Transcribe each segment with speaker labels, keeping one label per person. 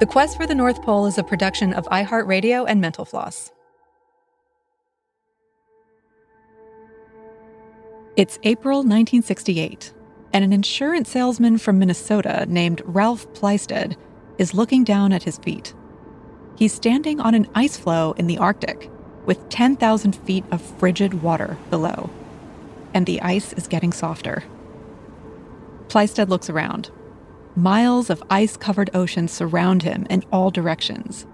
Speaker 1: The Quest for the North Pole is a production of iHeartRadio and Mental Floss. It's April 1968, and an insurance salesman from Minnesota named Ralph Plaisted is looking down at his feet. He's standing on an ice floe in the Arctic with 10,000 feet of frigid water below, and the ice is getting softer. Plaisted looks around. Miles of ice covered ocean surround him in all directions.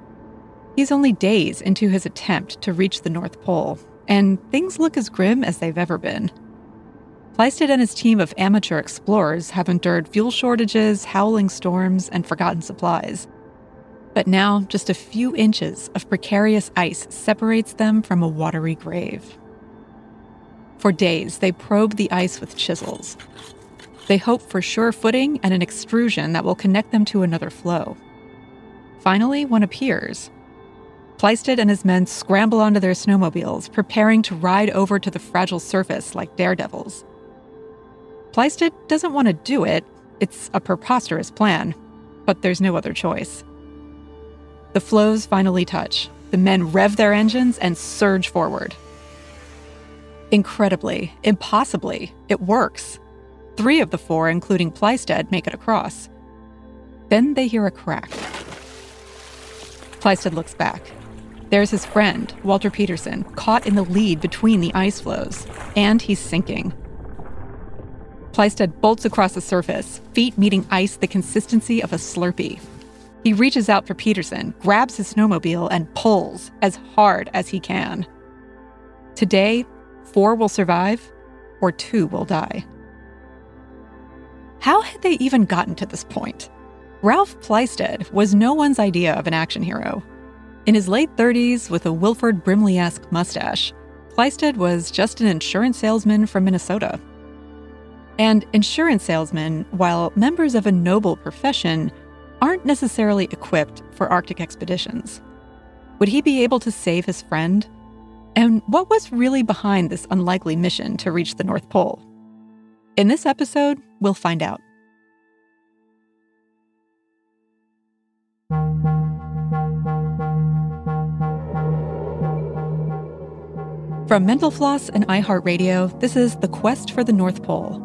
Speaker 1: He's only days into his attempt to reach the North Pole, and things look as grim as they've ever been. Plaisted and his team of amateur explorers have endured fuel shortages, howling storms, and forgotten supplies. But now, just a few inches of precarious ice separates them from a watery grave. For days, they probe the ice with chisels, they hope for sure footing and an extrusion that will connect them to another floe. Finally, one appears. Plaisted and his men scramble onto their snowmobiles, preparing to ride over to the fragile surface like daredevils. Plaisted doesn't want to do it. It's a preposterous plan, but there's no other choice. The floes finally touch. The men rev their engines and surge forward. Incredibly, impossibly, it works. Three of the four, including Plaisted, make it across. Then they hear a crack. Plaisted looks back. There's his friend, Walter Peterson, caught in the lead between the ice floes, and he's sinking. Plaisted bolts across the surface, feet meeting ice the consistency of a Slurpee. He reaches out for Peterson, grabs his snowmobile, and pulls as hard as he can. Today, four will survive, or two will die. How had they even gotten to this point? Ralph Plaisted was no one's idea of an action hero. In his late 30s, with a Wilford Brimley esque mustache, Plaisted was just an insurance salesman from Minnesota. And insurance salesmen, while members of a noble profession, aren't necessarily equipped for Arctic expeditions. Would he be able to save his friend? And what was really behind this unlikely mission to reach the North Pole? In this episode, we'll find out. From Mental Floss and iHeartRadio, this is The Quest for the North Pole.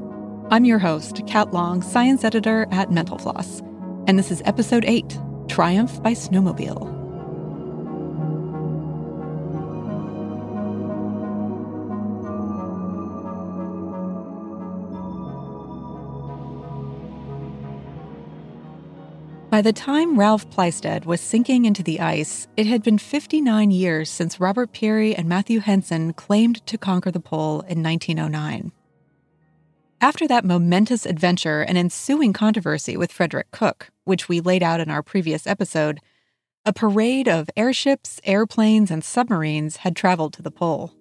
Speaker 1: I'm your host, Kat Long, science editor at Mental Floss, and this is episode 8 Triumph by Snowmobile. By the time Ralph Plaisted was sinking into the ice, it had been 59 years since Robert Peary and Matthew Henson claimed to conquer the pole in 1909. After that momentous adventure and ensuing controversy with Frederick Cook, which we laid out in our previous episode, a parade of airships, airplanes, and submarines had traveled to the pole.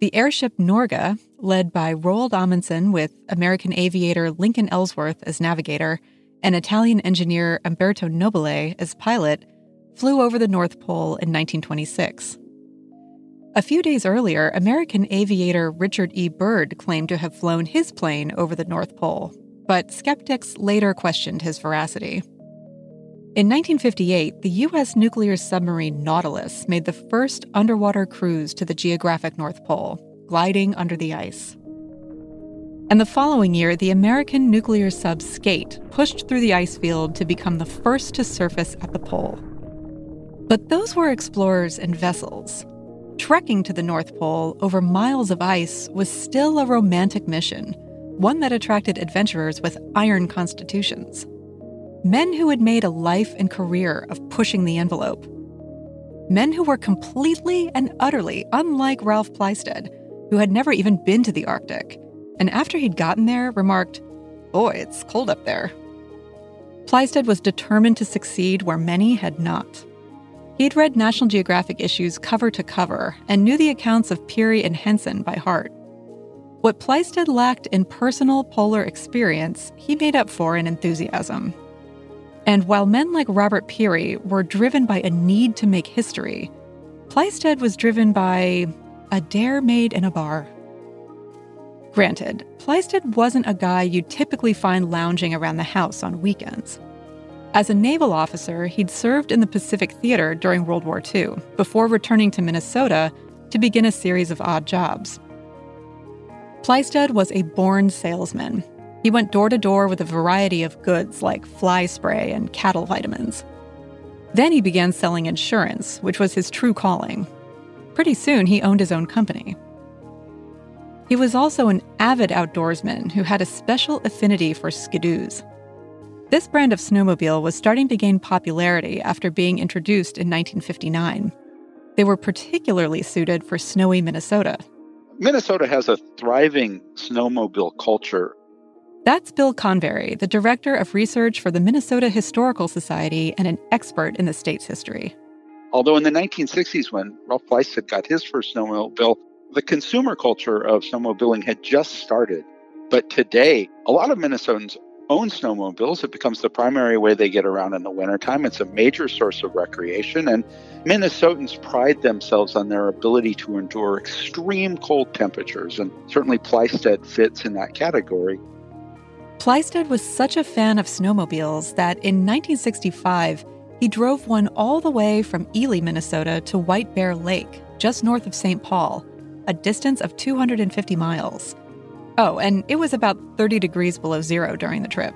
Speaker 1: The airship Norge, led by Roald Amundsen with American aviator Lincoln Ellsworth as navigator, and Italian engineer Umberto Nobile, as pilot, flew over the North Pole in 1926. A few days earlier, American aviator Richard E. Byrd claimed to have flown his plane over the North Pole, but skeptics later questioned his veracity. In 1958, the U.S. nuclear submarine Nautilus made the first underwater cruise to the geographic North Pole, gliding under the ice. And the following year, the American nuclear sub Skate pushed through the ice field to become the first to surface at the pole. But those were explorers and vessels. Trekking to the North Pole over miles of ice was still a romantic mission, one that attracted adventurers with iron constitutions men who had made a life and career of pushing the envelope. Men who were completely and utterly unlike Ralph Plaisted, who had never even been to the Arctic, and after he'd gotten there, remarked, Boy, it's cold up there. Plaisted was determined to succeed where many had not. He'd read National Geographic issues cover to cover and knew the accounts of Peary and Henson by heart. What Plaisted lacked in personal polar experience, he made up for in enthusiasm. And while men like Robert Peary were driven by a need to make history, Plaisted was driven by a dare made in a bar. Granted, Plaisted wasn't a guy you'd typically find lounging around the house on weekends. As a naval officer, he'd served in the Pacific Theater during World War II before returning to Minnesota to begin a series of odd jobs. Plaisted was a born salesman he went door to door with a variety of goods like fly spray and cattle vitamins. Then he began selling insurance, which was his true calling. Pretty soon, he owned his own company. He was also an avid outdoorsman who had a special affinity for skidoos. This brand of snowmobile was starting to gain popularity after being introduced in 1959. They were particularly suited for snowy Minnesota.
Speaker 2: Minnesota has a thriving snowmobile culture
Speaker 1: that's Bill Convery, the director of research for the Minnesota Historical Society and an expert in the state's history.
Speaker 2: Although in the 1960s, when Ralph Plaisted got his first snowmobile, the consumer culture of snowmobiling had just started. But today, a lot of Minnesotans own snowmobiles. It becomes the primary way they get around in the wintertime. It's a major source of recreation, and Minnesotans pride themselves on their ability to endure extreme cold temperatures, and certainly Plaisted fits in that category.
Speaker 1: Plaisted was such a fan of snowmobiles that in 1965, he drove one all the way from Ely, Minnesota to White Bear Lake, just north of St. Paul, a distance of 250 miles. Oh, and it was about 30 degrees below zero during the trip.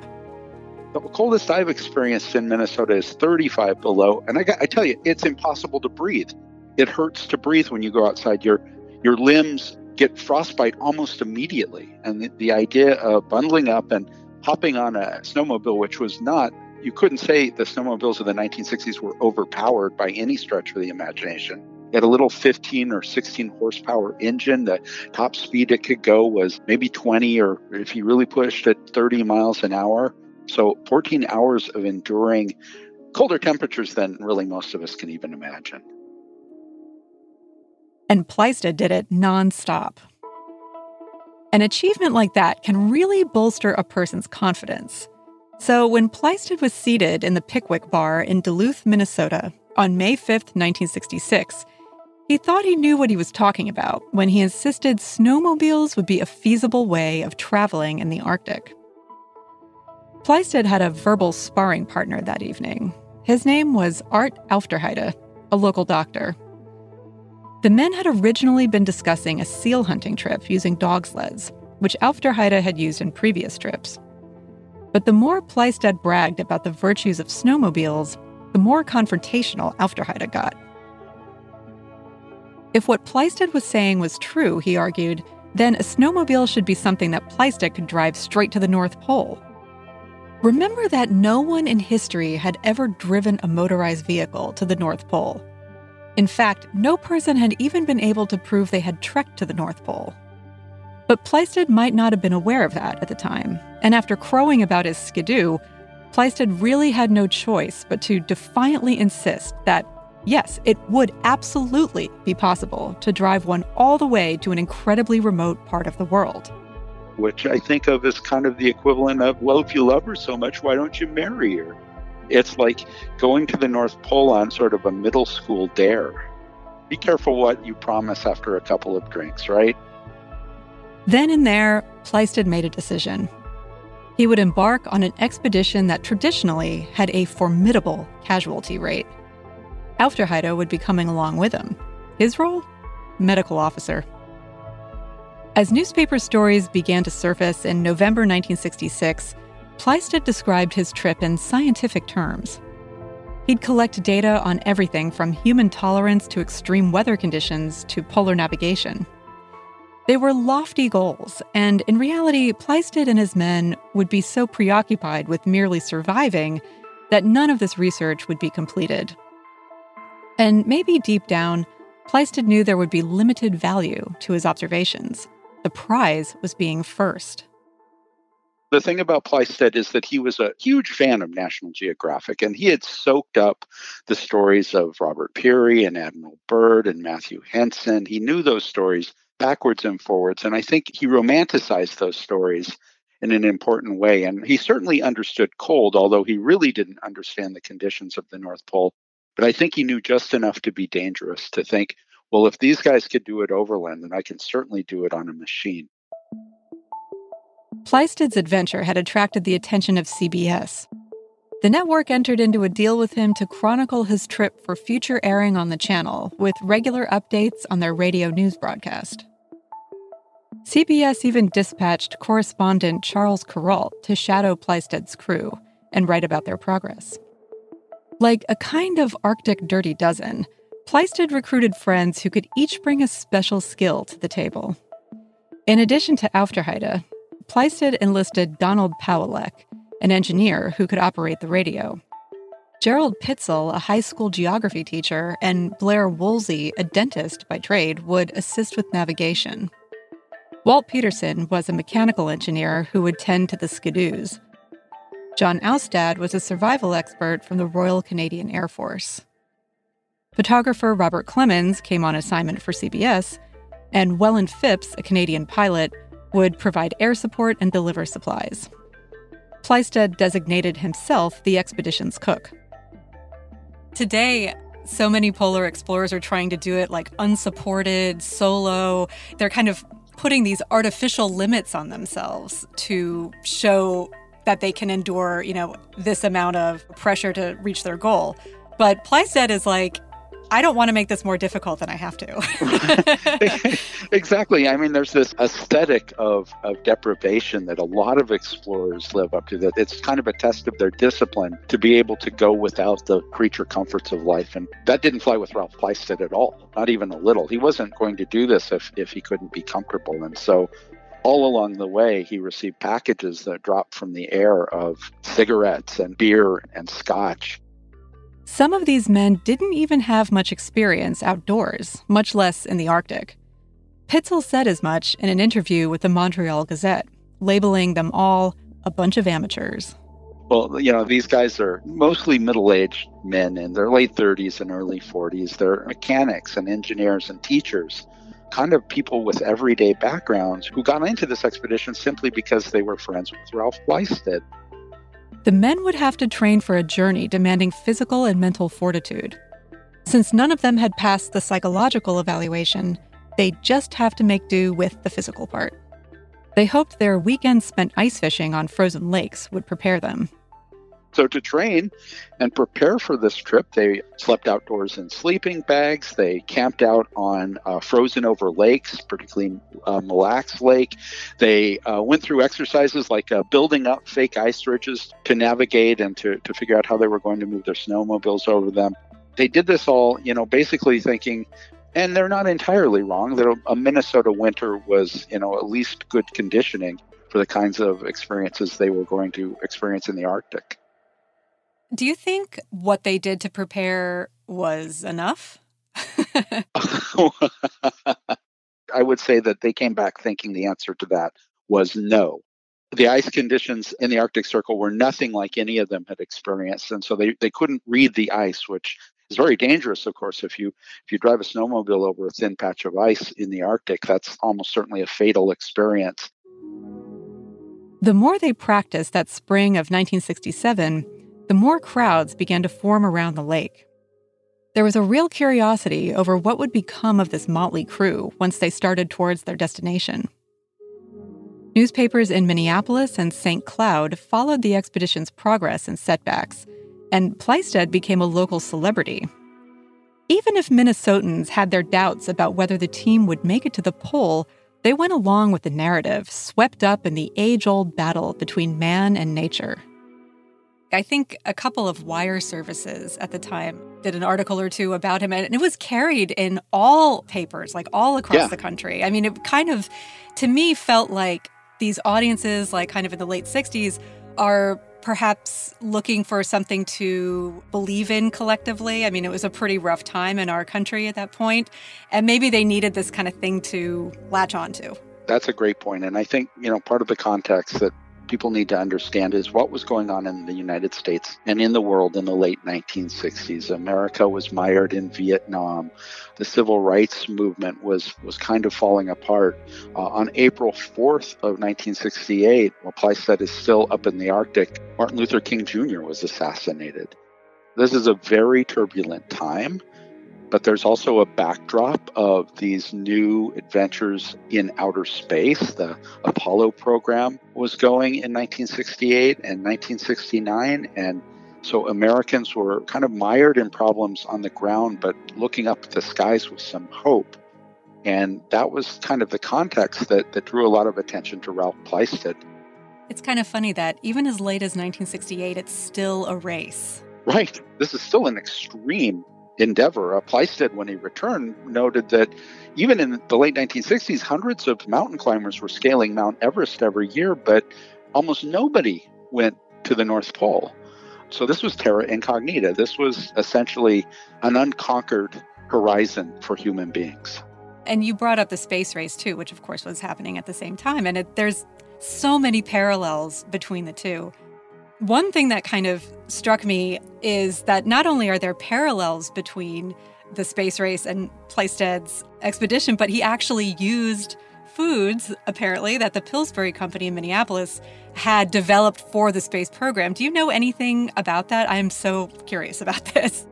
Speaker 2: The coldest I've experienced in Minnesota is 35 below, and I, got, I tell you, it's impossible to breathe. It hurts to breathe when you go outside. Your your limbs get frostbite almost immediately. And the, the idea of bundling up and hopping on a snowmobile, which was not, you couldn't say the snowmobiles of the 1960s were overpowered by any stretch of the imagination. Had a little 15 or 16 horsepower engine. The top speed it could go was maybe 20, or if you really pushed it, 30 miles an hour. So 14 hours of enduring colder temperatures than really most of us can even imagine.
Speaker 1: And Plaisted did it nonstop. An achievement like that can really bolster a person's confidence. So when Plaisted was seated in the Pickwick Bar in Duluth, Minnesota on May 5, 1966, he thought he knew what he was talking about when he insisted snowmobiles would be a feasible way of traveling in the Arctic. Plaisted had a verbal sparring partner that evening. His name was Art Aufderheide, a local doctor. The men had originally been discussing a seal hunting trip using dog sleds, which Aufderheide had used in previous trips. But the more Plaisted bragged about the virtues of snowmobiles, the more confrontational Aufderheide got. If what Plaisted was saying was true, he argued, then a snowmobile should be something that Plaisted could drive straight to the North Pole. Remember that no one in history had ever driven a motorized vehicle to the North Pole. In fact, no person had even been able to prove they had trekked to the North Pole. But Plaisted might not have been aware of that at the time, and after crowing about his skidoo, Plaisted really had no choice but to defiantly insist that, yes, it would absolutely be possible to drive one all the way to an incredibly remote part of the world.
Speaker 2: which I think of as kind of the equivalent of, well, if you love her so much, why don't you marry her? It's like going to the North Pole on sort of a middle school dare. Be careful what you promise after a couple of drinks, right?
Speaker 1: Then and there, Plaisted made a decision. He would embark on an expedition that traditionally had a formidable casualty rate. Aufderheide would be coming along with him. His role? Medical officer. As newspaper stories began to surface in November 1966, Plaisted described his trip in scientific terms. He'd collect data on everything from human tolerance to extreme weather conditions to polar navigation. They were lofty goals, and in reality, Plaisted and his men would be so preoccupied with merely surviving that none of this research would be completed. And maybe deep down, Plaisted knew there would be limited value to his observations. The prize was being first.
Speaker 2: The thing about Plaisted is that he was a huge fan of National Geographic, and he had soaked up the stories of Robert Peary and Admiral Byrd and Matthew Henson. He knew those stories backwards and forwards, and I think he romanticized those stories in an important way. And he certainly understood cold, although he really didn't understand the conditions of the North Pole. But I think he knew just enough to be dangerous to think, well, if these guys could do it overland, then I can certainly do it on a machine.
Speaker 1: Plaisted's adventure had attracted the attention of CBS. The network entered into a deal with him to chronicle his trip for future airing on the channel, with regular updates on their radio news broadcast. CBS even dispatched correspondent Charles Kuralt to shadow Plaisted's crew and write about their progress. Like a kind of Arctic dirty dozen, Plaisted recruited friends who could each bring a special skill to the table. In addition to Aufderheide, Plaisted enlisted Donald Powelek, an engineer who could operate the radio. Gerald Pitzel, a high school geography teacher, and Blair Woolsey, a dentist by trade, would assist with navigation. Walt Peterson was a mechanical engineer who would tend to the skidoos. John Oustad was a survival expert from the Royal Canadian Air Force. Photographer Robert Clemens came on assignment for CBS, and Welland Phipps, a Canadian pilot, would provide air support and deliver supplies. Plaisted designated himself the expedition's cook. Today, so many polar explorers are trying to do it like unsupported, solo. They're kind of putting these artificial limits on themselves to show that they can endure, you know, this amount of pressure to reach their goal. But Plaisted is like, I don't want to make this more difficult than I have
Speaker 2: to. exactly. I mean, there's this aesthetic of, of deprivation that a lot of explorers live up to. That it's kind of a test of their discipline to be able to go without the creature comforts of life. And that didn't fly with Ralph Plaisted at all, not even a little. He wasn't going to do this if, if he couldn't be comfortable. And so all along the way, he received packages that dropped from the air of cigarettes and beer and scotch
Speaker 1: some of these men didn't even have much experience outdoors, much less in the Arctic. Pitzel said as much in an interview with the Montreal Gazette, labeling them all a bunch of amateurs.
Speaker 2: Well, you know, these guys are mostly middle aged men in their late 30s and early 40s. They're mechanics and engineers and teachers, kind of people with everyday backgrounds who got into this expedition simply because they were friends with Ralph Plaisted
Speaker 1: the men would have to train for a journey demanding physical and mental fortitude. Since none of them had passed the psychological evaluation, they'd just have to make do with the physical part. They hoped their weekends spent ice fishing on frozen lakes would prepare them.
Speaker 2: So, to train and prepare for this trip, they slept outdoors in sleeping bags. They camped out on uh, frozen over lakes, particularly uh, Mille Lacs Lake. They uh, went through exercises like uh, building up fake ice ridges to navigate and to, to figure out how they were going to move their snowmobiles over them. They did this all, you know, basically thinking, and they're not entirely wrong, that a Minnesota winter was, you know, at least good conditioning for the kinds of experiences they were going to experience in the Arctic.
Speaker 1: Do you think what they did to prepare was enough?
Speaker 2: I would say that they came back thinking the answer to that was no. The ice conditions in the Arctic Circle were nothing like any of them had experienced, and so they, they couldn't read the ice, which is very dangerous, of course. If you if you drive a snowmobile over a thin patch of ice in the Arctic, that's almost certainly a fatal experience.
Speaker 1: The more they practiced that spring of 1967, the more crowds began to form around the lake. There was a real curiosity over what would become of this motley crew once they started towards their destination. Newspapers in Minneapolis and St. Cloud followed the expedition's progress and setbacks, and Plaisted became a local celebrity. Even if Minnesotans had their doubts about whether the team would make it to the pole, they went along with the narrative, swept up in the age old battle between man and nature. I think a couple of wire services at the time did an article or two about him, and it was carried in all papers, like all across yeah. the country. I mean, it kind of, to me, felt like these audiences, like kind of in the late 60s, are perhaps looking for something to believe in collectively. I mean, it was a pretty rough time in our country at that point, and maybe they needed this kind of thing to latch onto.
Speaker 2: That's a great point. And I think, you know, part of the context that people need to understand is what was going on in the United States and in the world in the late 1960s. America was mired in Vietnam. The civil rights movement was was kind of falling apart. Uh, on April 4th of 1968, while Plaisted is still up in the Arctic, Martin Luther King Jr. was assassinated. This is a very turbulent time but there's also a backdrop of these new adventures in outer space. The Apollo program was going in 1968 and 1969, and so Americans were kind of mired in problems on the ground, but looking up at the skies with some hope. And that was kind of the context that, that drew a lot of attention to Ralph Plaisted.
Speaker 1: It's kind of funny that even as late as 1968, it's still a race.
Speaker 2: Right. This is still an extreme endeavor. Uh, Plaisted, when he returned, noted that even in the late 1960s, hundreds of mountain climbers were scaling Mount Everest every year, but almost nobody went to the North Pole. So this was terra incognita. This was essentially an unconquered horizon for human beings.
Speaker 1: And you brought up the space race too, which of course was happening at the same time. And it, there's so many parallels between the two. One thing that kind of struck me is that not only are there parallels between the space race and Plaisted's expedition, but he actually used foods, apparently, that the Pillsbury Company in Minneapolis had developed for the space program. Do you know anything about that? I'm so curious about this.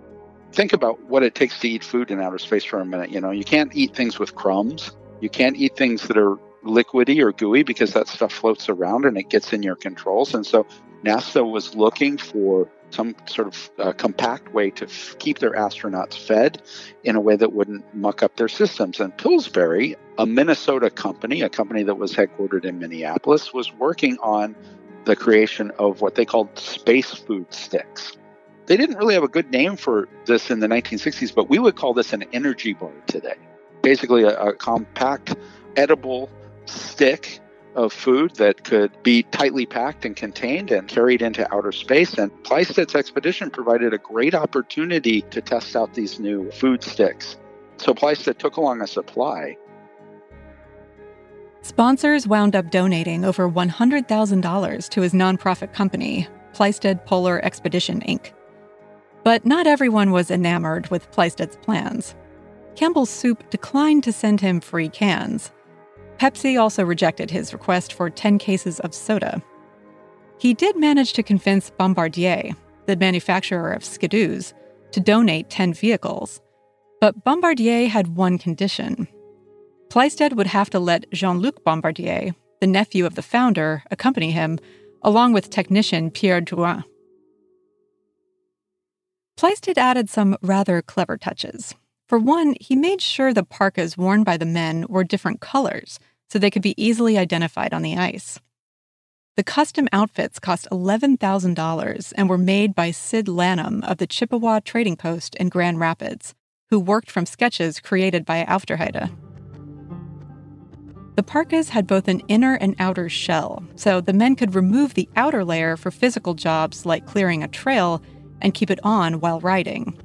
Speaker 2: Think about what it takes to eat food in outer space for a minute. You know, you can't eat things with crumbs. You can't eat things that are liquidy or gooey because that stuff floats around and it gets in your controls. And so NASA was looking for some sort of uh, compact way to f- keep their astronauts fed in a way that wouldn't muck up their systems. And Pillsbury, a Minnesota company, a company that was headquartered in Minneapolis, was working on the creation of what they called space food sticks. They didn't really have a good name for this in the 1960s, but we would call this an energy bar today. Basically, a, a compact, edible stick of food that could be tightly packed and contained and carried into outer space. And Plaisted's expedition provided a great opportunity to test out these new food sticks. So Plaisted took along a supply.
Speaker 1: Sponsors wound up donating over $100,000 to his nonprofit company, Plaisted Polar Expedition, Inc. But not everyone was enamored with Plaisted's plans. Campbell's Soup declined to send him free cans. Pepsi also rejected his request for 10 cases of soda. He did manage to convince Bombardier, the manufacturer of skidoos, to donate 10 vehicles. But Bombardier had one condition. Plaisted would have to let Jean Luc Bombardier, the nephew of the founder, accompany him, along with technician Pierre Drouin. Plaisted added some rather clever touches. For one, he made sure the parkas worn by the men were different colors so they could be easily identified on the ice. The custom outfits cost $11,000 and were made by Sid Lanham of the Chippewa Trading Post in Grand Rapids, who worked from sketches created by Aufderheide. The parkas had both an inner and outer shell, so the men could remove the outer layer for physical jobs like clearing a trail and keep it on while riding.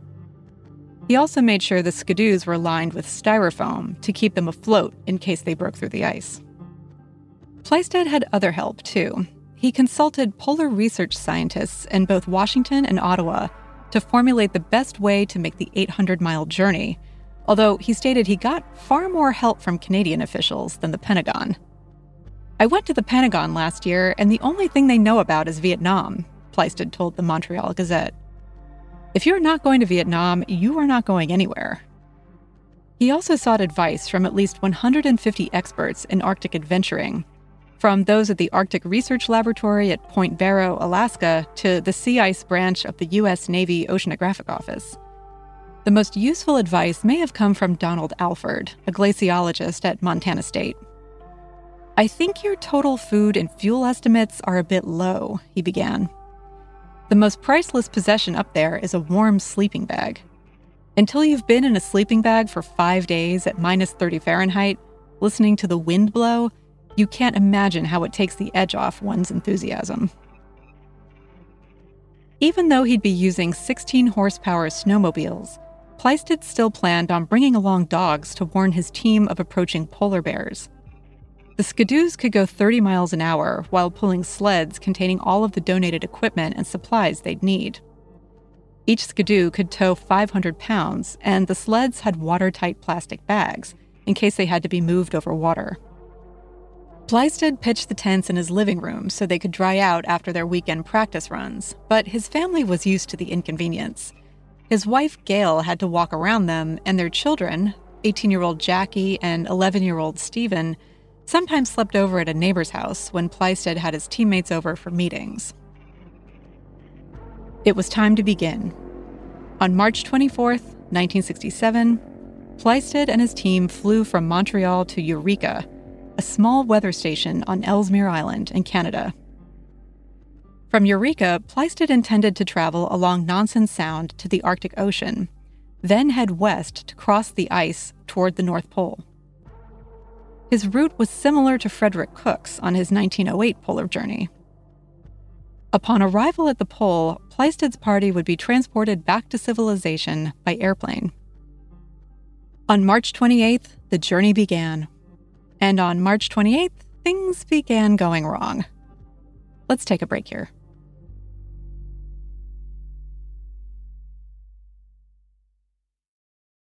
Speaker 1: He also made sure the skidoos were lined with styrofoam to keep them afloat in case they broke through the ice. Plaisted had other help, too. He consulted polar research scientists in both Washington and Ottawa to formulate the best way to make the 800 mile journey, although he stated he got far more help from Canadian officials than the Pentagon. I went to the Pentagon last year, and the only thing they know about is Vietnam, Plaisted told the Montreal Gazette. If you're not going to Vietnam, you are not going anywhere. He also sought advice from at least 150 experts in Arctic adventuring, from those at the Arctic Research Laboratory at Point Barrow, Alaska, to the Sea Ice branch of the U.S. Navy Oceanographic Office. The most useful advice may have come from Donald Alford, a glaciologist at Montana State. I think your total food and fuel estimates are a bit low, he began. The most priceless possession up there is a warm sleeping bag. Until you've been in a sleeping bag for five days at minus 30 Fahrenheit, listening to the wind blow, you can't imagine how it takes the edge off one's enthusiasm. Even though he'd be using 16 horsepower snowmobiles, Plaisted still planned on bringing along dogs to warn his team of approaching polar bears. The skidoos could go 30 miles an hour while pulling sleds containing all of the donated equipment and supplies they'd need. Each skidoo could tow 500 pounds, and the sleds had watertight plastic bags in case they had to be moved over water. Plaisted pitched the tents in his living room so they could dry out after their weekend practice runs, but his family was used to the inconvenience. His wife, Gail, had to walk around them, and their children, 18 year old Jackie and 11 year old Stephen, sometimes slept over at a neighbor's house when Plaisted had his teammates over for meetings. It was time to begin. On March 24, 1967, Plaisted and his team flew from Montreal to Eureka, a small weather station on Ellesmere Island in Canada. From Eureka, Plaisted intended to travel along Nansen Sound to the Arctic Ocean, then head west to cross the ice toward the North Pole. His route was similar to Frederick Cook's on his 1908 polar journey. Upon arrival at the pole, Plaisted's party would be transported back to civilization by airplane. On March 28th, the journey began. And on March 28th, things began going wrong. Let's take a break here.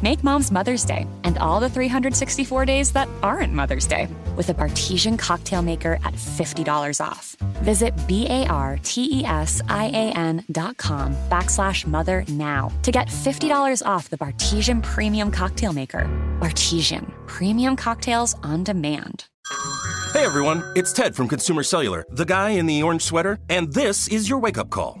Speaker 3: Make mom's Mother's Day and all the 364 days that aren't Mother's Day with a Bartesian cocktail maker at $50 off. Visit B-A-R-T-E-S-I-A-N dot com backslash mother now to get $50 off the Bartesian Premium Cocktail Maker. Bartesian, premium cocktails on demand.
Speaker 4: Hey everyone, it's Ted from Consumer Cellular, the guy in the orange sweater, and this is your wake up call.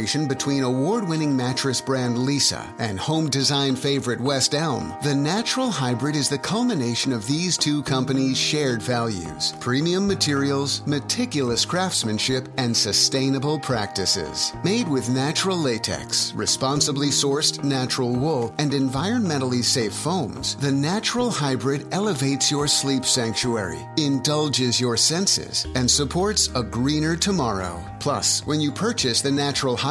Speaker 5: between award winning mattress brand Leesa and home design favorite West Elm, the Natural Hybrid is the culmination of these two companies' shared values premium materials, meticulous craftsmanship, and sustainable practices. Made with natural latex, responsibly sourced natural wool, and environmentally safe foams, the Natural Hybrid elevates your sleep sanctuary, indulges your senses, and supports a greener tomorrow. Plus, when you purchase the Natural Hybrid,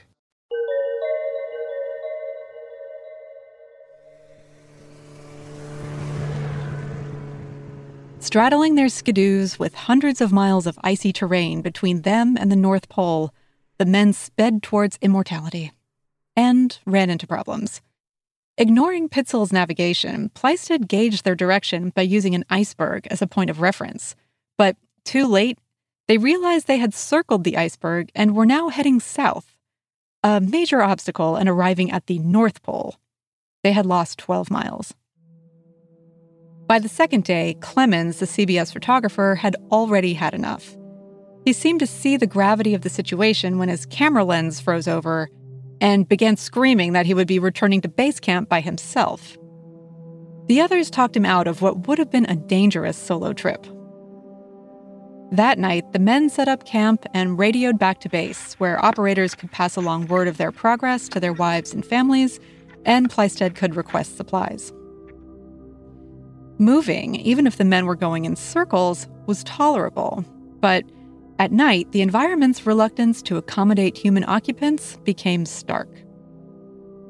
Speaker 1: Straddling their skidoos with hundreds of miles of icy terrain between them and the North Pole, the men sped towards immortality and ran into problems. Ignoring Pitzel's navigation, Plaisted gauged their direction by using an iceberg as a point of reference. But too late, they realized they had circled the iceberg and were now heading south, a major obstacle in arriving at the North Pole. They had lost 12 miles. By the second day, Clemens, the CBS photographer, had already had enough. He seemed to see the gravity of the situation when his camera lens froze over and began screaming that he would be returning to base camp by himself. The others talked him out of what would have been a dangerous solo trip. That night, the men set up camp and radioed back to base, where operators could pass along word of their progress to their wives and families, and Plaisted could request supplies. Moving, even if the men were going in circles, was tolerable. But at night, the environment's reluctance to accommodate human occupants became stark.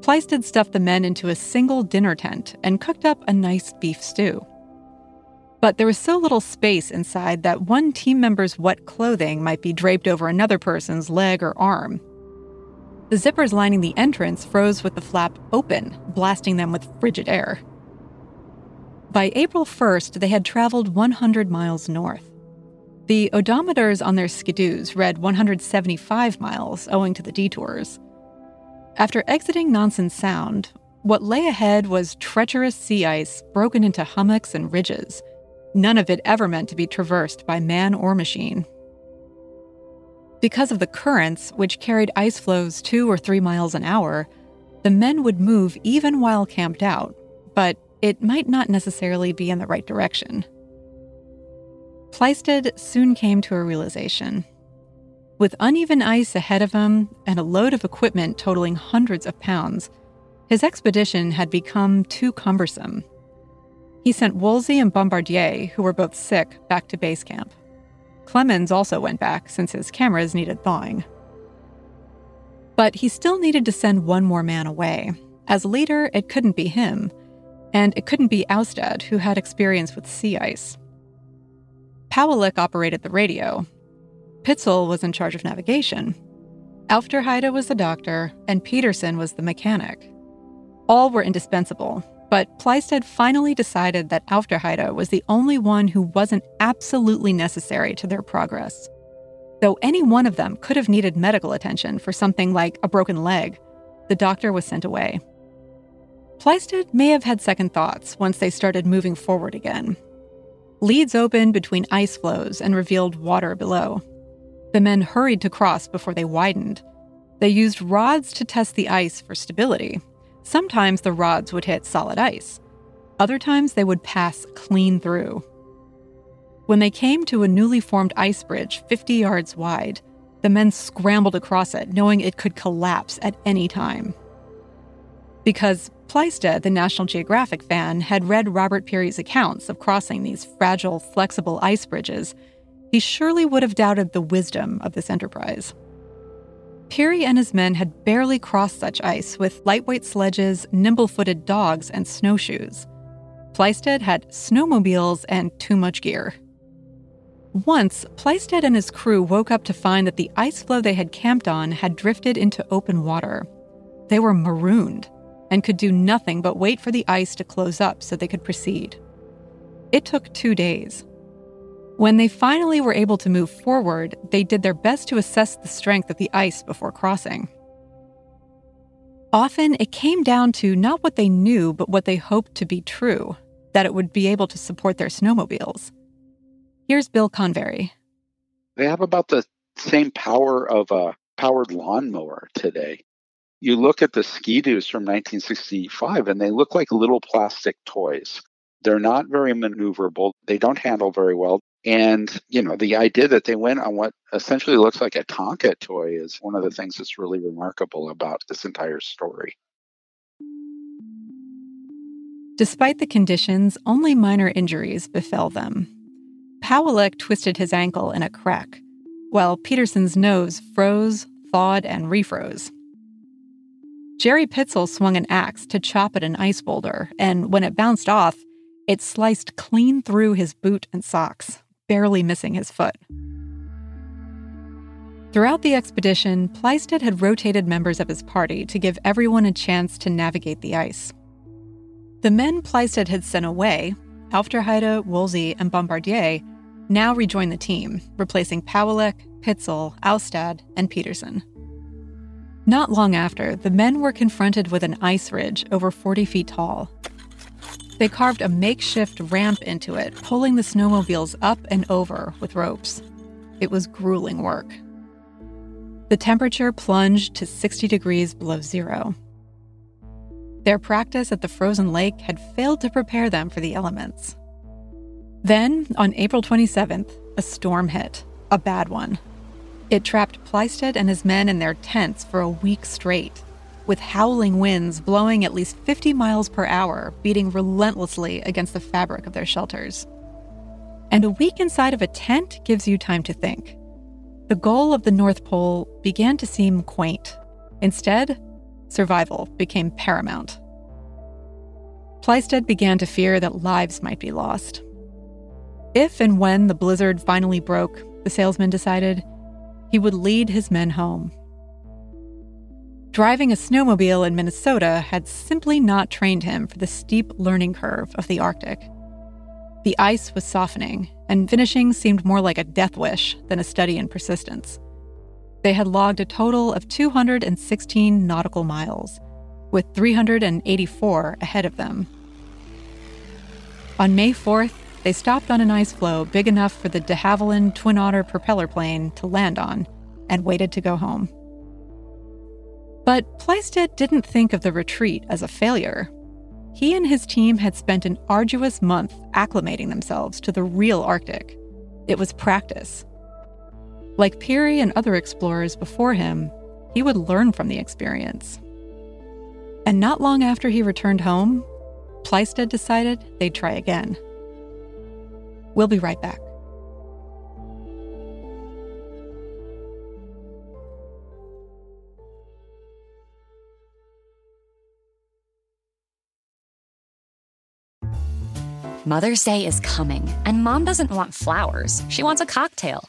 Speaker 1: Plaisted stuffed the men into a single dinner tent and cooked up a nice beef stew. But there was so little space inside that one team member's wet clothing might be draped over another person's leg or arm. The zippers lining the entrance froze with the flap open, blasting them with frigid air. By April 1st, they had traveled 100 miles north. The odometers on their skidoos read 175 miles owing to the detours. After exiting Nansen Sound, what lay ahead was treacherous sea ice broken into hummocks and ridges, none of it ever meant to be traversed by man or machine. Because of the currents, which carried ice flows two or three miles an hour, the men would move even while camped out, but it might not necessarily be in the right direction. Plaisted soon came to a realization. With uneven ice ahead of him and a load of equipment totaling hundreds of pounds, his expedition had become too cumbersome. He sent Woolsey and Bombardier, who were both sick, back to base camp. Clemens also went back since his cameras needed thawing. But he still needed to send one more man away. As leader, it couldn't be him, and it couldn't be Oustad, who had experience with sea ice. Pauwelic operated the radio. Pitzel was in charge of navigation. Aufderheide was the doctor, and Peterson was the mechanic. All were indispensable, but Plaisted finally decided that Aufderheide was the only one who wasn't absolutely necessary to their progress. Though any one of them could have needed medical attention for something like a broken leg, the doctor was sent away. Plaisted may have had second thoughts once they started moving forward again. Leads opened between ice floes and revealed water below. The men hurried to cross before they widened. They used rods to test the ice for stability. Sometimes the rods would hit solid ice, other times they would pass clean through. When they came to a newly formed ice bridge 50 yards wide, the men scrambled across it, knowing it could collapse at any time. Because Plaisted, the National Geographic fan, had read Robert Peary's accounts of crossing these fragile, flexible ice bridges, he surely would have doubted the wisdom of this enterprise. Peary and his men had barely crossed such ice with lightweight sledges, nimble footed dogs, and snowshoes. Plaisted had snowmobiles and too much gear. Once, Plaisted and his crew woke up to find that the ice floe they had camped on had drifted into open water. They were marooned and could do nothing but wait for the ice to close up so they could proceed. It took two days. When they finally were able to move forward, they did their best to assess the strength of the ice before crossing. Often it came down to not what they knew, but what they hoped to be true that it would be able to support their snowmobiles. Here's Bill Convery.
Speaker 2: They have about the same power of a powered lawnmower today you look at the ski-doos from 1965 and they look like little plastic toys. They're not very maneuverable. They don't handle very well. And, you know, the idea that they went on what essentially looks like a Tonka toy is one of the things that's really remarkable about this entire story.
Speaker 1: Despite the conditions, only minor injuries befell them. Pauwelic twisted his ankle in a crack, while Peterson's nose froze, thawed, and refroze. Jerry Pitzel swung an axe to chop at an ice boulder, and when it bounced off, It sliced clean through his boot and socks, barely missing his foot. Throughout the expedition, Plaisted had rotated members of his party to give everyone a chance to navigate the ice. The men Plaisted had sent away, Aufderheide, Woolsey, and Bombardier, now rejoined the team, replacing Pauwelek, Pitzel, Austad, and Peterson. Not long after, the men were confronted with an ice ridge over 40 feet tall. They carved a makeshift ramp into it, pulling the snowmobiles up and over with ropes. It was grueling work. The temperature plunged to 60 degrees below zero. Their practice at the frozen lake had failed to prepare them for the elements. Then, on April 27th, a storm hit, a bad one. It trapped Plaisted and his men in their tents for a week straight, with howling winds blowing at least 50 miles per hour, beating relentlessly against the fabric of their shelters. And a week inside of a tent gives you time to think the goal of the North Pole began to seem quaint. Instead, survival became paramount. Plaisted began to fear that lives might be lost. If and when the blizzard finally broke, the salesman decided, he would lead his men home. Driving a snowmobile in Minnesota had simply not trained him for the steep learning curve of the Arctic. The ice was softening, and finishing seemed more like a death wish than a study in persistence. They had logged a total of 216 nautical miles, with 384 ahead of them. On May 4th, they stopped on an ice floe big enough for the de Havilland Twin Otter propeller plane to land on and waited to go home. But Plaisted didn't think of the retreat as a failure. He and his team had spent an arduous month acclimating themselves to the real Arctic. It was practice. Like Peary and other explorers before him, he would learn from the experience. And not long after he returned home, Plaisted decided they'd try again. We'll be right back.
Speaker 3: Mother's Day is coming, and mom doesn't want flowers. She wants a cocktail.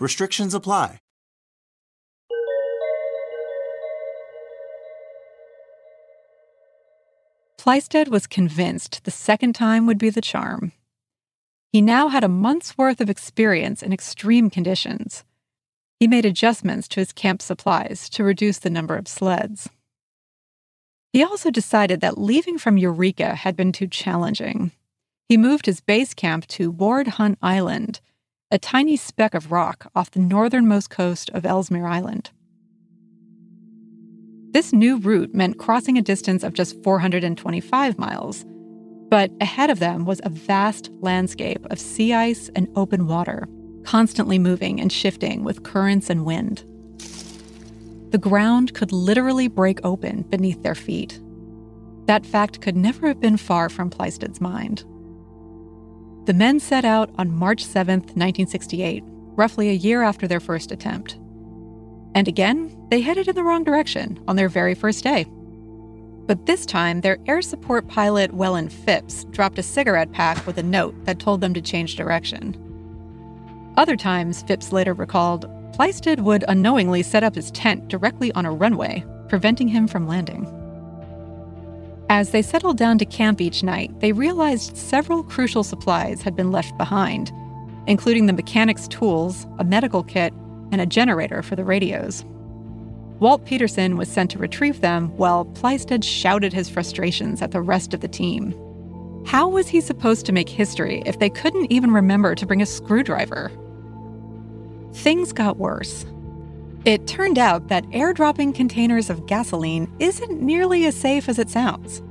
Speaker 6: Restrictions apply.
Speaker 1: Plaisted was convinced the second time would be the charm. He now had a month's worth of experience in extreme conditions. He made adjustments to his camp supplies to reduce the number of sleds. He also decided that leaving from Eureka had been too challenging. He moved his base camp to Ward Hunt Island, a tiny speck of rock off the northernmost coast of Ellesmere Island. This new route meant crossing a distance of just 425 miles, but ahead of them was a vast landscape of sea ice and open water, constantly moving and shifting with currents and wind. The ground could literally break open beneath their feet. That fact could never have been far from Plaisted's mind. The men set out on March 7, 1968, roughly a year after their first attempt. And again, they headed in the wrong direction on their very first day. But this time, their air support pilot, Weldy Phipps, dropped a cigarette pack with a note that told them to change direction. Other times, Phipps later recalled, Plaisted would unknowingly set up his tent directly on a runway, preventing him from landing. As they settled down to camp each night, they realized several crucial supplies had been left behind, including the mechanic's tools, a medical kit, and a generator for the radios. Walt Pederson was sent to retrieve them while Plaisted shouted his frustrations at the rest of the team. How was he supposed to make history if they couldn't even remember to bring a screwdriver? Things got worse. It turned out that airdropping containers of gasoline isn't nearly as safe as it sounds.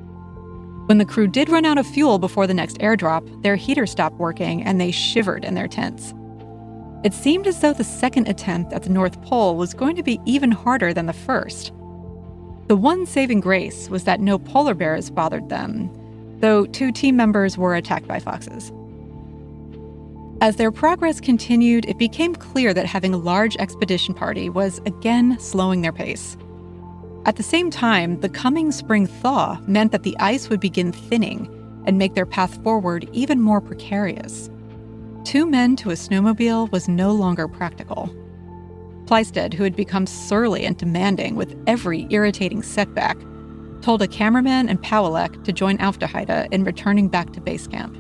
Speaker 1: When the crew did run out of fuel before the next airdrop, their heater stopped working and they shivered in their tents. It seemed as though the second attempt at the North Pole was going to be even harder than the first. The one saving grace was that no polar bears bothered them, though two team members were attacked by foxes. As their progress continued, it became clear that having a large expedition party was again slowing their pace. At the same time, the coming spring thaw meant that the ice would begin thinning and make their path forward even more precarious. Two men to a snowmobile was no longer practical. Plaisted, who had become surly and demanding with every irritating setback, told a cameraman and Powelek to join Aufderheide in returning back to base camp.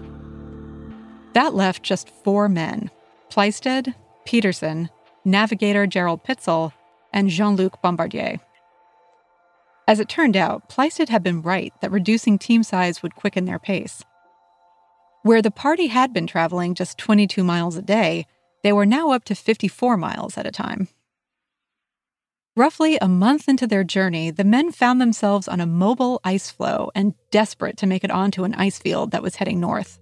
Speaker 1: That left just four men Plaisted, Pederson, navigator Gerald Pitzl, and Jean Luc Bombardier. As it turned out, Plaisted had been right that reducing team size would quicken their pace. Where the party had been traveling just 22 miles a day, they were now up to 54 miles at a time. Roughly a month into their journey, the men found themselves on a mobile ice floe and desperate to make it onto an ice field that was heading north.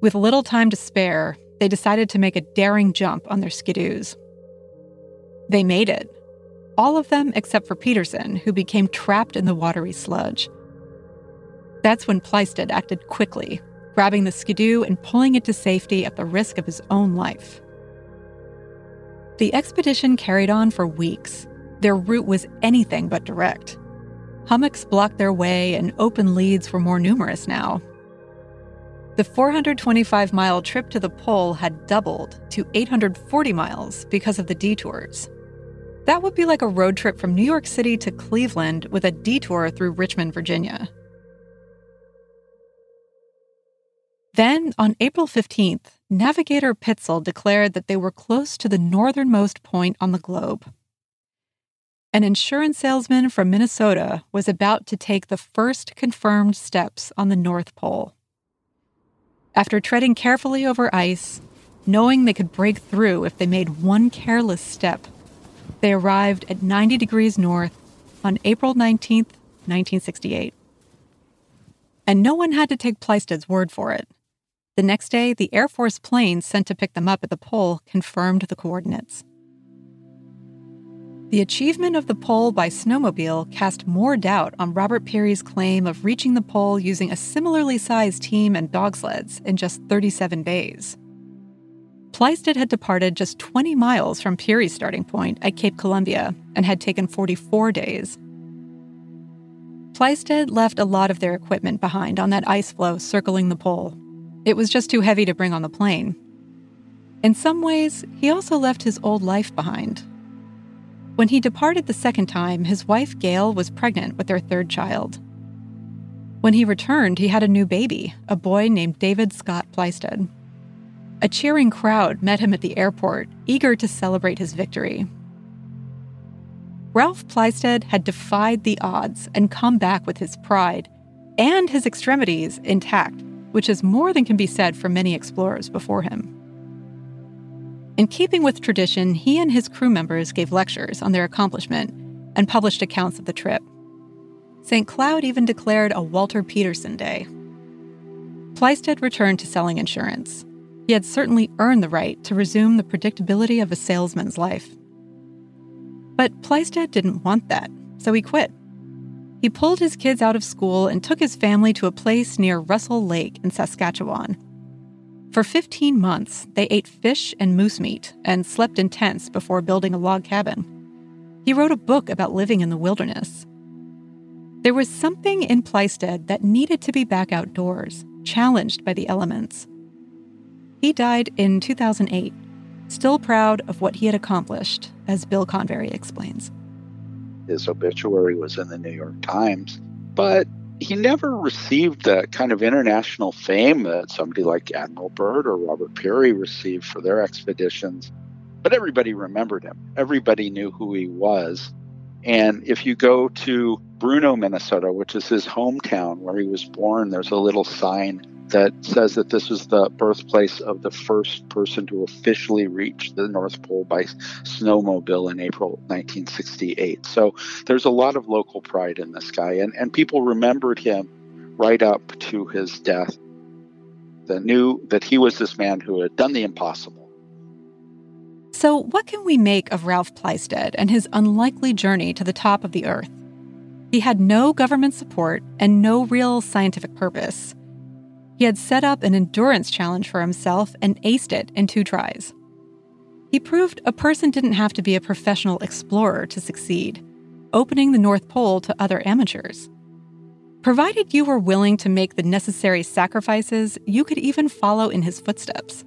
Speaker 1: With little time to spare, they decided to make a daring jump on their skidoos. They made it. All of them except for Pederson, who became trapped in the watery sludge. That's when Plaisted acted quickly, grabbing the skidoo and pulling it to safety at the risk of his own life. The expedition carried on for weeks. Their route was anything but direct. Hummocks blocked their way, and open leads were more numerous now, the 425 mile trip to the pole had doubled to 840 miles because of the detours. That would be like a road trip from New York City to Cleveland with a detour through Richmond, Virginia. Then, on April 15th, Navigator Pitzl declared that they were close to the northernmost point on the globe. An insurance salesman from Minnesota was about to take the first confirmed steps on the North Pole. After treading carefully over ice, knowing they could break through if they made one careless step, they arrived at 90 degrees north on April 19, 1968. And no one had to take Plaisted's word for it. The next day, the Air Force plane sent to pick them up at the pole confirmed the coordinates. The achievement of the pole by snowmobile cast more doubt on Robert Peary's claim of reaching the pole using a similarly sized team and dog sleds in just 37 days. Plaisted had departed just 20 miles from Peary's starting point at Cape Columbia and had taken 44 days. Plaisted left a lot of their equipment behind on that ice floe circling the pole. It was just too heavy to bring on the plane. In some ways, he also left his old life behind when he departed the second time, his wife Gail was pregnant with their third child. When he returned, he had a new baby, a boy named David Scott Plaisted. A cheering crowd met him at the airport, eager to celebrate his victory. Ralph Plaisted had defied the odds and come back with his pride and his extremities intact, which is more than can be said for many explorers before him. In keeping with tradition, he and his crew members gave lectures on their accomplishment and published accounts of the trip. St. Cloud even declared a Walter Pederson Day. Plaisted returned to selling insurance. He had certainly earned the right to resume the predictability of a salesman's life. But Plaisted didn't want that, so he quit. He pulled his kids out of school and took his family to a place near Russell Lake in Saskatchewan. For 15 months, they ate fish and moose meat and slept in tents before building a log cabin. He wrote a book about living in the wilderness. There was something in Plaisted that needed to be back outdoors, challenged by the elements. He died in 2008, still proud of what he had accomplished, as Bill Convery explains.
Speaker 2: His obituary was in the New York Times, but he never received the kind of international fame that somebody like Admiral Byrd or Robert Peary received for their expeditions. But everybody remembered him. Everybody knew who he was. And if you go to Bruno, Minnesota, which is his hometown where he was born, there's a little sign that says that this was the birthplace of the first person to officially reach the North Pole by snowmobile in April 1968. So there's a lot of local pride in this guy, and, and people remembered him right up to his death. They knew that he was this man who had done the impossible.
Speaker 1: So, what can we make of Ralph Plaisted and his unlikely journey to the top of the Earth? He had no government support and no real scientific purpose. He had set up an endurance challenge for himself and aced it in two tries. He proved a person didn't have to be a professional explorer to succeed, opening the North Pole to other amateurs. Provided you were willing to make the necessary sacrifices, you could even follow in his footsteps.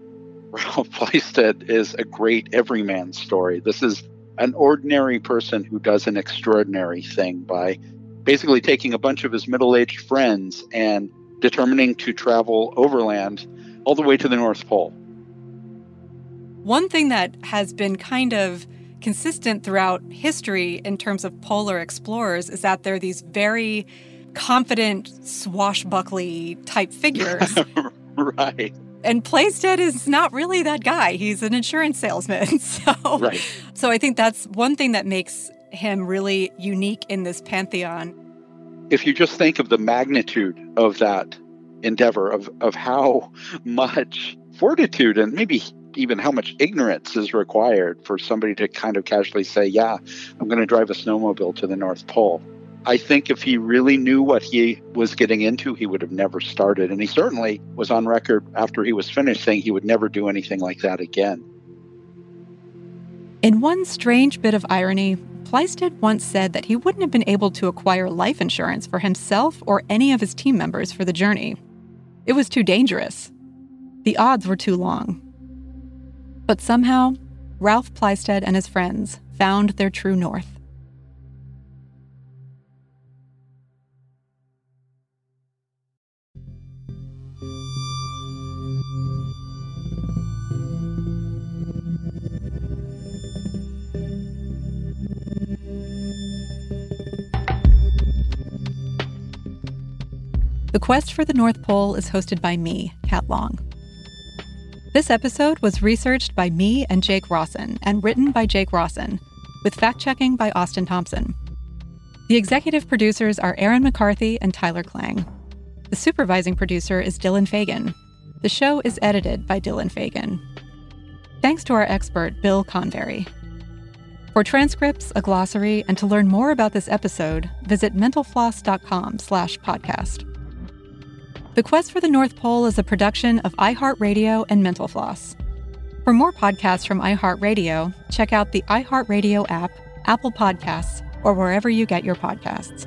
Speaker 2: Ralph Plaisted is a great everyman story. This is an ordinary person who does an extraordinary thing by basically taking a bunch of his middle aged friends and determining to travel overland all the way to the North Pole.
Speaker 1: One thing that has been kind of consistent throughout history in terms of polar explorers is that they're these very confident, swashbuckly type figures.
Speaker 2: right.
Speaker 1: And Plaisted is not really that guy. He's an insurance salesman. So, right. so I think that's one thing that makes him really unique in this pantheon
Speaker 2: if you just think of the magnitude of that endeavor, of, of how much fortitude and maybe even how much ignorance is required for somebody to kind of casually say, Yeah, I'm going to drive a snowmobile to the North Pole. I think if he really knew what he was getting into, he would have never started. And he certainly was on record after he was finished saying he would never do anything like that again.
Speaker 1: In one strange bit of irony, Plaisted once said that he wouldn't have been able to acquire life insurance for himself or any of his team members for the journey. It was too dangerous. The odds were too long. But somehow, Ralph Plaisted and his friends found their true north. The Quest for the North Pole is hosted by me, Kat Long. This episode was researched by me and Jake Rawson and written by Jake Rawson, with fact checking by Austin Thompson. The executive producers are Aaron McCarthy and Tyler Klang. The supervising producer is Dylan Fagan. The show is edited by Dylan Fagan. Thanks to our expert, Bill Convery. For transcripts, a glossary, and to learn more about this episode, visit mentalfloss.com slash podcast. The Quest for the North Pole is a production of iHeartRadio and Mental Floss. For more podcasts from iHeartRadio, check out the iHeartRadio app, Apple Podcasts, or wherever you get your podcasts.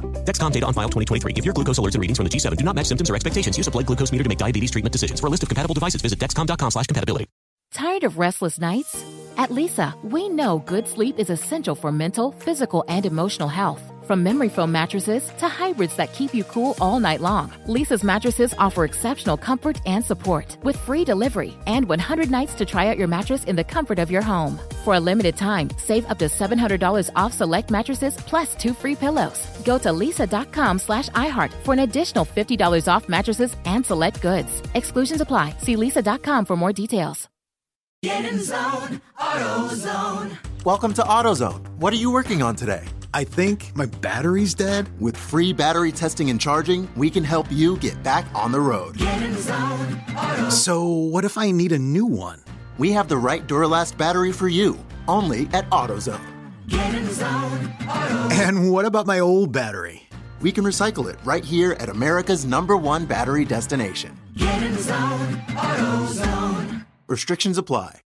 Speaker 7: Dexcom data on file 2023. If your glucose alerts and readings from the G7 do not match symptoms or expectations, use a blood glucose meter to make diabetes treatment decisions. For a list of compatible devices, visit dexcom.com slash compatibility.
Speaker 8: Tired of restless nights? At Leesa, we know good sleep is essential for mental, physical, and emotional health. From memory foam mattresses to hybrids that keep you cool all night long, Leesa's mattresses offer exceptional comfort and support with free delivery and 100 nights to try out your mattress in the comfort of your home. For a limited time, save up to $700 off select mattresses plus two free pillows. Go to leesa.com slash iHeart for an additional $50 off mattresses and select goods. Exclusions apply. See leesa.com for more details.
Speaker 9: Get in zone, AutoZone.
Speaker 6: Welcome to AutoZone. What are you working on today?
Speaker 10: I think my battery's dead.
Speaker 6: With free battery testing and charging, we can help you get back on the road.
Speaker 9: Zone,
Speaker 10: So, what if I need a new one?
Speaker 6: We have the right Duralast battery for you, only at AutoZone.
Speaker 9: Zone.
Speaker 10: And what about my old battery?
Speaker 6: We can recycle it right here at America's number one battery destination.
Speaker 9: Zone.
Speaker 6: Restrictions apply.